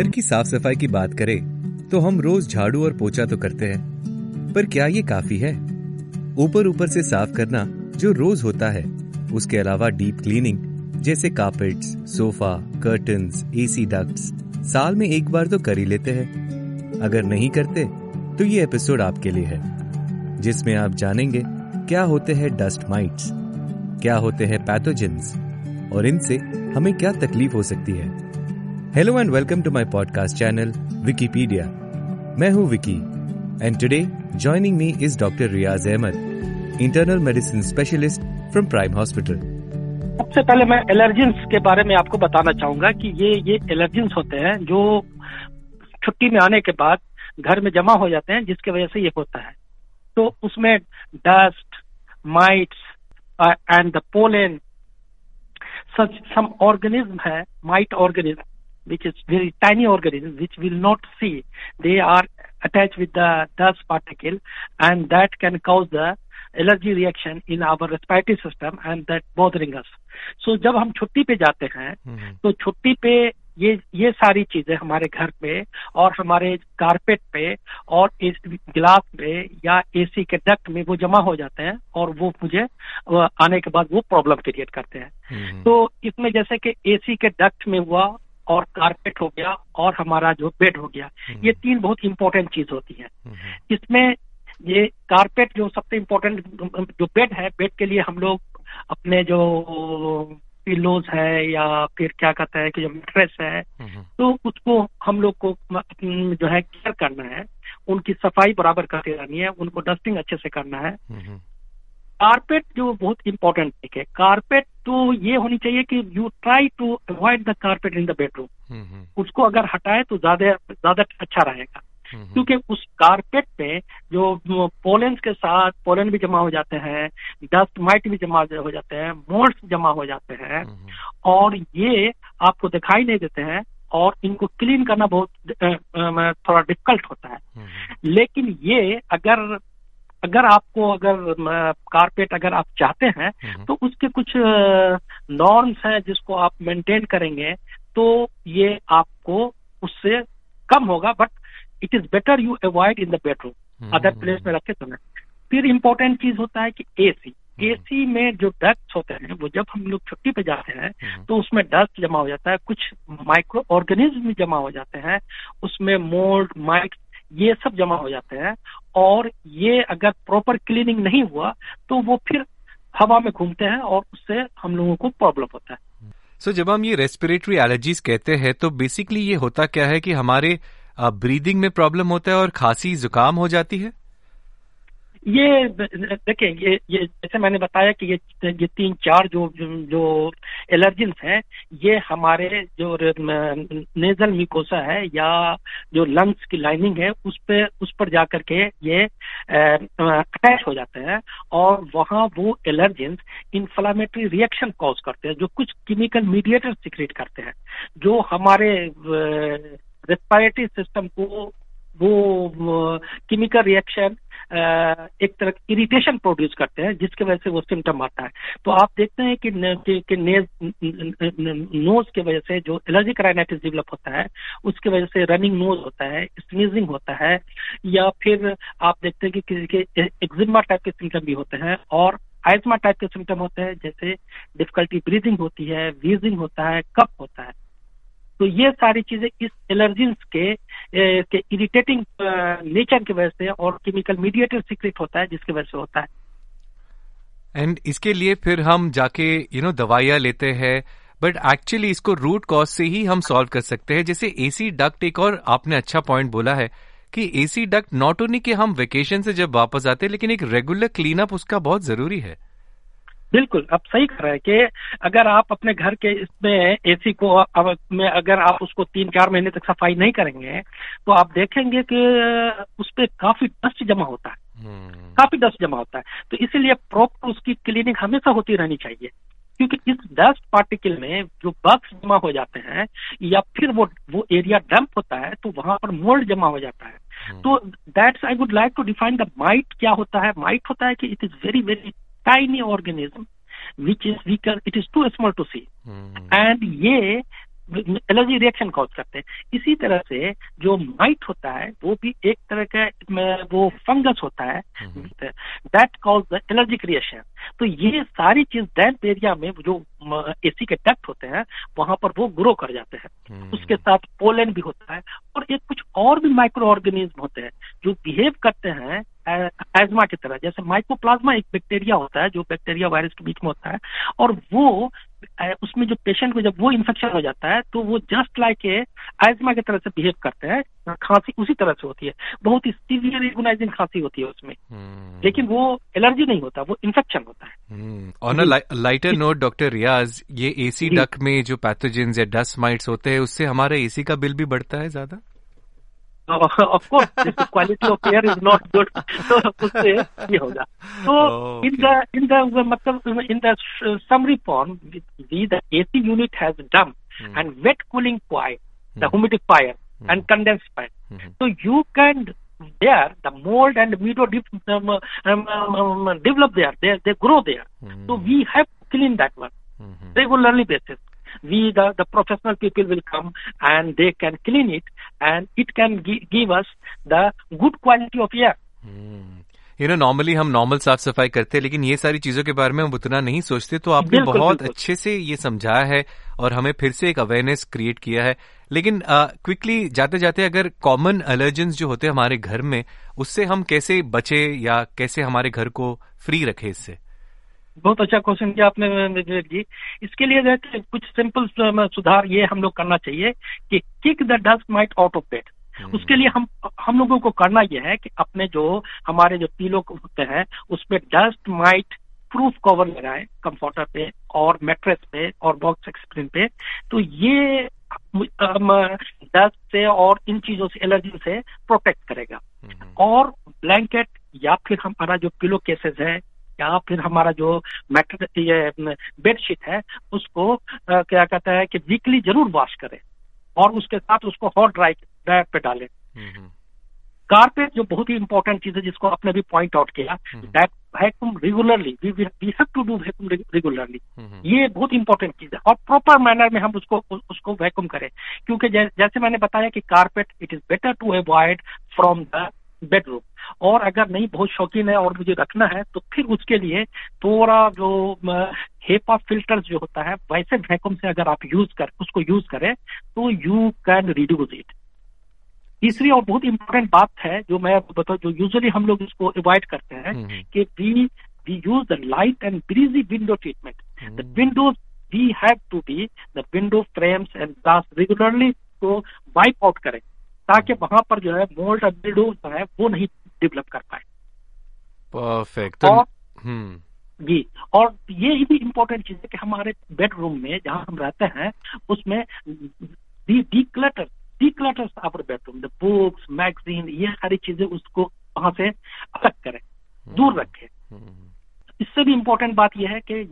घर की साफ़ सफ़ाई की बात करें तो हम रोज झाड़ू और पोछा तो करते हैं, पर क्या ये काफ़ी है? ऊपर ऊपर से साफ़ करना जो रोज होता है, उसके अलावा डीप क्लीनिंग, जैसे carpets sofa curtain AC ducts साल में एक बार तो कर ही लेते हैं। अगर नहीं करते तो ये एपिसोड आपके लिए है, जिसमें आप जानेंगे क्या होते हैं डस्ट माइट्स क्या होते हैं पैथोजेंस और इनसे हमें क्या तकलीफ़ हो सकती है। Hello and welcome to my podcast channel Wikipedia मैं हूँ Vicky and today joining me is doctor Riyaz Ahmad internal medicine specialist from Prime Hospital सबसे पहले मैं एलर्जेंस के बारे में आपको बताना चाहूँगा कि ये ये एलर्जेंस होते हैं जो छुट्टी में आने के बाद घर में जमा हो जाते हैं, जिसकी वजह से ये होता है। तो उसमें dust mites and the pollen such, some organism hai mite organism which is very tiny organism which will not see. They are attached with the dust particle and that can cause the allergy reaction in our respiratory system and that bothering us so जब हम छुट्टी पे जाते हैं तो छुट्टी पे ये ये सारी चीज़ें हमारे घर पे और हमारे कारपेट पे और इस गिलास पे या एसी के डक्ट में वो जमा हो जाते हैं और वो मुझे आने के बाद वो प्रॉब्लम क्रिएट करते हैं। तो इसमें जैसे कि एसी के डक्ट में हुआ और कारपेट हो गया और हमारा जो बेड हो गया ये तीन बहुत इंपॉर्टेंट चीज़ होती है। इसमें ये कारपेट जो सबसे इम्पोर्टेंट जो बेड है बेड के लिए हम लोग अपने जो पिलोज है या फिर क्या कहते हैं कि जो मेट्रेस है तो उसको हम लोग को जो है केयर करना है। उनकी सफ़ाई बराबर करते रहनी है उनको डस्टिंग अच्छे से करना है। कारपेट जो बहुत इंपॉर्टेंट थिंग है। कारपेट तो ये होनी चाहिए कि you try to avoid the carpet in the bedroom उसको अगर हटाए तो ज़्यादा ज़्यादा अच्छा रहेगा। क्योंकि उस कारपेट पे जो पोलेंस के साथ पोलन भी जमा हो जाते हैं डस्ट माइट भी जमा हो जाते हैं मोल्स जमा हो जाते हैं और ये आपको दिखाई नहीं देते हैं और इनको क्लीन करना बहुत थोड़ा डिफ़िकल्ट होता है। लेकिन ये अगर अगर आपको अगर कारपेट अगर आप चाहते हैं तो उसके कुछ नॉर्म्स हैं जिसको आप मेंटेन करेंगे तो ये आपको उससे कम होगा but it is better you avoid in the bedroom other place में रखे समय। फिर इम्पोर्टेंट चीज़ होता है कि एसी। एसी में जो डस्ट होते हैं वो जब हम लोग छुट्टी पे जाते हैं तो उसमें डस्ट जमा हो जाता है कुछ माइक्रो ऑर्गेनिज्म भी जमा हो जाते हैं उसमें मोल्ड माइक ये सब जमा हो जाते हैं और ये अगर प्रॉपर क्लीनिंग नहीं हुआ तो वो फिर हवा में घूमते हैं और उससे हम लोगों को प्रॉब्लम होता है। सो so, जब हम ये रेस्पिरेटरी एलर्जीज कहते हैं तो बेसिकली ये होता क्या है कि हमारे ब्रीदिंग में प्रॉब्लम होता है और खांसी जुकाम हो जाती है? ये देखिए, ये ये जैसे मैंने बताया कि ये ये तीन, चार जो जो एलर्जेंस हैं, ये हमारे जो नेजल मिकोसा है या जो लंग्स की लाइनिंग है, उस पे, उस पर जाकर के ये अटैच हो जाते हैं और वहाँ वो एलर्जेंस इन्फ्लामेटरी रिएक्शन कॉज करते हैं, जो कुछ केमिकल मीडिएटर सिक्रेट करते हैं, जो हमारे रेस्पायरेटरी सिस्टम को वो केमिकल रिएक्शन एक तरह इरिटेशन प्रोड्यूस करते हैं जिसकी वजह से वो सिम्टम आता है। तो आप देखते हैं कि, नेज की वजह से जो एलर्जिक राइनाइटिस डेवलप होता है उसकी वजह से रनिंग नोज़ होता है स्नीजिंग होता है या फिर आप देखते हैं कि किसी के एक्जिमा टाइप के सिम्टम भी होते हैं और आइजमा टाइप के सिम्टम होते हैं जैसे डिफिकल्टी ब्रीदिंग होती है वीजिंग होता है कफ होता है। तो ये सारी चीज़ें इस एलर्जीज के, के इरिटेटिंग नेचर की वजह से और केमिकल मीडिएटर सीक्रेट होता है, जिसकी वजह से होता है। एंड इसके लिए फिर हम जाके यू नो दवाइयाँ लेते हैं। बट एक्चुअली इसको रूट कॉज से ही हम सॉल्व कर सकते हैं। जैसे एसी डक्ट एक और आपने अच्छा पॉइंट बोला है कि एसी डक्ट नॉट ओनली कि हम वेकेशन से जब वापस आते हैं, लेकिन एक रेगुलर क्लीन अप उसका बहुत ज़रूरी है। बिल्कुल आप सही कर रहे हैं कि अगर आप अपने घर के इसमें एसी को अब में अगर आप उसको तीन चार महीने तक सफ़ाई नहीं करेंगे तो आप देखेंगे कि उस पर काफ़ी डस्ट जमा होता है। हम्म। काफ़ी डस्ट जमा होता है। तो इसीलिए प्रॉपर उसकी क्लीनिंग हमेशा होती रहनी चाहिए। क्योंकि इस डस्ट पार्टिकल में जो बग्स जमा हो जाते हैं या फिर वो वो एरिया डंप होता है तो वहाँ पर मोल्ड जमा हो जाता है। हम्म। तो that's I would like to define the mite क्या होता है। माइट होता है कि it is very very tiny organism which is we can it is too small to see. Hmm. and ये एलर्जी रिएक्शन कॉज करते हैं। इसी तरह से जो माइट होता है वो भी एक तरह का वो फंगस होता है। That cause the allergic reaction तो ये सारी चीज़ डैम्प एरिया में जो एसी के डक्ट होते हैं वहाँ पर वो ग्रो कर जाते हैं। हम्म। उसके साथ पोलन भी होता है। और एक कुछ और भी माइक्रो ऑर्गेनिज्म होते हैं जो बिहेव करते हैं एजमा की तरह। जैसे माइक्रोप्लाज्मा एक बैक्टीरिया होता है जो बैक्टीरिया वायरस के बीच में होता है और वो उसमें जो पेशेंट को जब वो इन्फेक्शन हो जाता है तो वो जस्ट लाइक ए एजमा की तरह से बिहेव करते हैं खांसी उसी तरह से होती है। बहुत ही सीवियर इम्यूनाइजिंग खांसी होती है उसमें। hmm. लेकिन वो एलर्जी नहीं होता वो इन्फेक्शन होता है। On lighter note doctor Riyaz ये एसी डक में जो पैथोजेंस या डस्ट माइट्स होते हैं उससे हमारा एसी का बिल भी बढ़ता है ज़्यादा? of course, if the quality of air is not good, तो उससे ये होगा. So oh, in the in the मतलब in the summary form, we the AC unit has dump hmm. and wet cooling coil, the hmm. humidifier hmm. and condenser. Hmm. So you can there the mold and meadow um, um, um, um, develop there, they they grow there. Hmm. So we have to clean that one hmm. regularly basis we the, the professional people will come and they can clean it and it can gi- give us the good quality of air. You know normally हम normal साफ़ सफ़ाई करते हैं लेकिन ये सारी चीज़ों के बारे में हम उतना नहीं सोचते तो आपने बहुत अच्छे से ये समझाया है और हमें फिर से एक अवेयरनेस क्रिएट किया है। लेकिन क्विकली जाते जाते अगर कॉमन एलर्जेंस जो होते हैं हमारे घर में उससे हम कैसे बचे या कैसे हमारे घर को फ्री रखे इससे? बहुत अच्छा क्वेश्चन किया आपने विवेक जी। इसके लिए जो है कुछ सिंपल सुधार ये हम लोग करना चाहिए कि kick the dust mite out of bed उसके लिए हम हम लोगों को करना यह है कि अपने जो हमारे जो पीलो होते हैं उसमें डस्ट माइट प्रूफ कवर लगाए कंफर्टर पे और मेट्रेस पे और बॉक्स स्क्रीन पे। तो ये डस्ट से और इन चीज़ों से एलर्जी से प्रोटेक्ट करेगा। हम्म। और ब्लैंकेट या फिर हमारा जो पिलो केसेस है या फिर हमारा जो मैटर ये बेडशीट है उसको आ, क्या कहता है कि वीकली ज़रूर वॉश करें और उसके साथ उसको हॉट ड्राई ड्राई पे डालें। कारपेट जो बहुत ही इंपॉर्टेंट चीज़ है जिसको आपने भी पॉइंट आउट किया that vacuum regularly we have to do vacuum regularly ये बहुत इंपॉर्टेंट चीज़ है और प्रॉपर मैनर में हम उसको उसको वैक्यूम करें। क्योंकि जैसे मैंने बताया कि carpet it is better to avoid from the bedroom और अगर नहीं बहुत शौकीन है और मुझे रखना है तो फिर उसके लिए थोड़ा जो हेपा फ़िल्टर जो होता है वैसे वैक्यूम से अगर आप यूज़ कर उसको यूज़ करें तो यू कैन रिड्यूज इट तीसरी और बहुत इंपॉर्टेंट बात है जो मैं बताऊँ जो यूजुअली हम लोग इसको अवॉइड करते हैं हम्म, हम्म। कि we we use the light and breezy window treatment the windows we have to be the window frames and glass regularly को वाइप आउट करें। ताकि वहाँ पर जो है मोल्ड और जो है वो नहीं डेवलप कर पाए परफेक्ट और हम्म। जी और ये भी इम्पोर्टेंट चीज़ है कि हमारे बेडरूम में जहाँ हम रहते हैं उसमें de declutter our bedroom the books magazine ये सारी चीज़ें उसको वहाँ से अलग करें। दूर रखें हम्म। इससे भी इम्पोर्टेंट बात यह है कि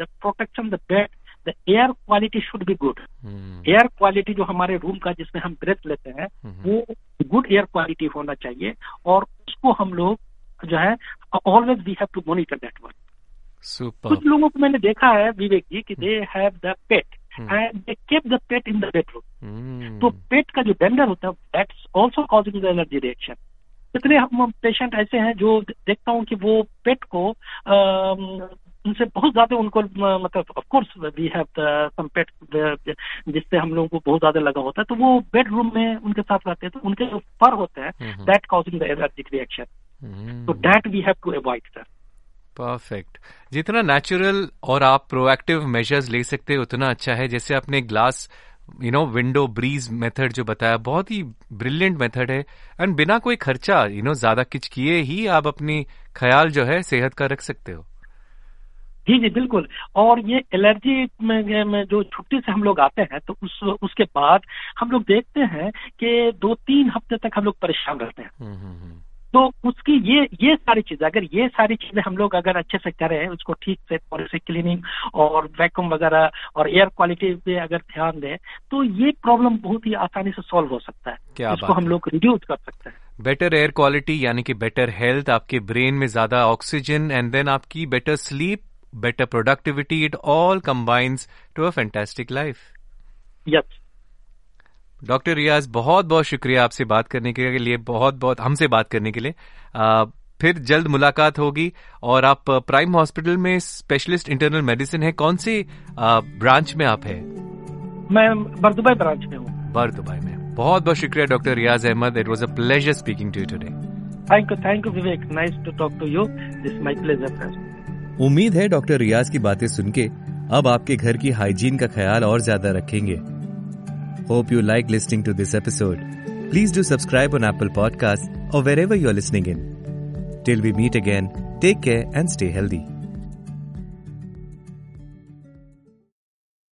the protection the bed the air quality should be good air quality जो हमारे रूम का जिसमें हम ब्रेथ लेते हैं hmm. वो गुड एयर क्वालिटी होना चाहिए और उसको हम लोग जो है always we have to monitor that one कुछ लोगों को मैंने देखा है विवेक जी कि they have the pet and they keep the pet in the bedroom तो पेट का जो डेंडर होता है that's also causing the allergy reaction कितने हम पेशेंट ऐसे हैं जो देखता हूँ कि वो पेट को उनसे बहुत ज़्यादा उनको मतलब of course we have some pet जिससे हम लोगों को बहुत ज़्यादा लगा होता है तो वो बेडरूम में उनके साथ रहते हैं तो उनके जो फर होते हैं that causing the allergic reaction तो that we have to avoid sir perfect जितना नेचुरल और आप प्रोएक्टिव मेजर्स ले सकते हैं उतना अच्छा है। जैसे आपने glass you know window breeze method जो बताया बहुत ही ब्रिलियंट मेथड है। एंड बिना कोई खर्चा यू नो ज़्यादा किच किए ही आप अपनी ख्याल जो है सेहत का रख सकते हो। जी जी बिल्कुल। और ये एलर्जी में, में जो छुट्टी से हम लोग आते हैं तो उस उसके बाद हम लोग देखते हैं कि दो तीन हफ़्ते तक हम लोग परेशान रहते हैं। हम्म, हम्म, हम्म। तो उसकी ये ये सारी चीज़ें अगर ये सारी चीज़ें हम लोग अगर अच्छे से करें उसको ठीक से पॉलिसी क्लीनिंग और वैक्यूम वगैरह और एयर क्वालिटी पे अगर ध्यान दें तो ये प्रॉब्लम बहुत ही आसानी से सॉल्व हो सकता है। क्या इसको हम लोग रिड्यूस कर सकते हैं। बेटर एयर क्वालिटी यानी कि बेटर हेल्थ आपके ब्रेन में ज़्यादा ऑक्सीजन एंड देन आपकी better sleep better productivity. It all combines to a fantastic life. Yes, doctor Riyaz बहुत बहुत शुक्रिया आपसे बात करने के लिए बहुत बहुत हमसे बात करने के लिए। आ, फिर जल्द मुलाकात होगी और आप प्राइम हॉस्पिटल में स्पेशलिस्ट इंटरनल मेडिसिन है। कौन सी ब्रांच में आप है? मैं बरदुबई ब्रांच में हूँ। बरदुबई में। बहुत बहुत शुक्रिया doctor Riyaz Ahmad it was a pleasure speaking to you today thank you thank you Vivek nice to talk to you this my pleasure उम्मीद है डॉक्टर रियाज की बातें सुन के अब आपके घर की हाइजीन का ख्याल और ज़्यादा रखेंगे। Hope you like listening to this episode please do subscribe on Apple podcast और wherever you're listening in till we meet again take care and stay healthy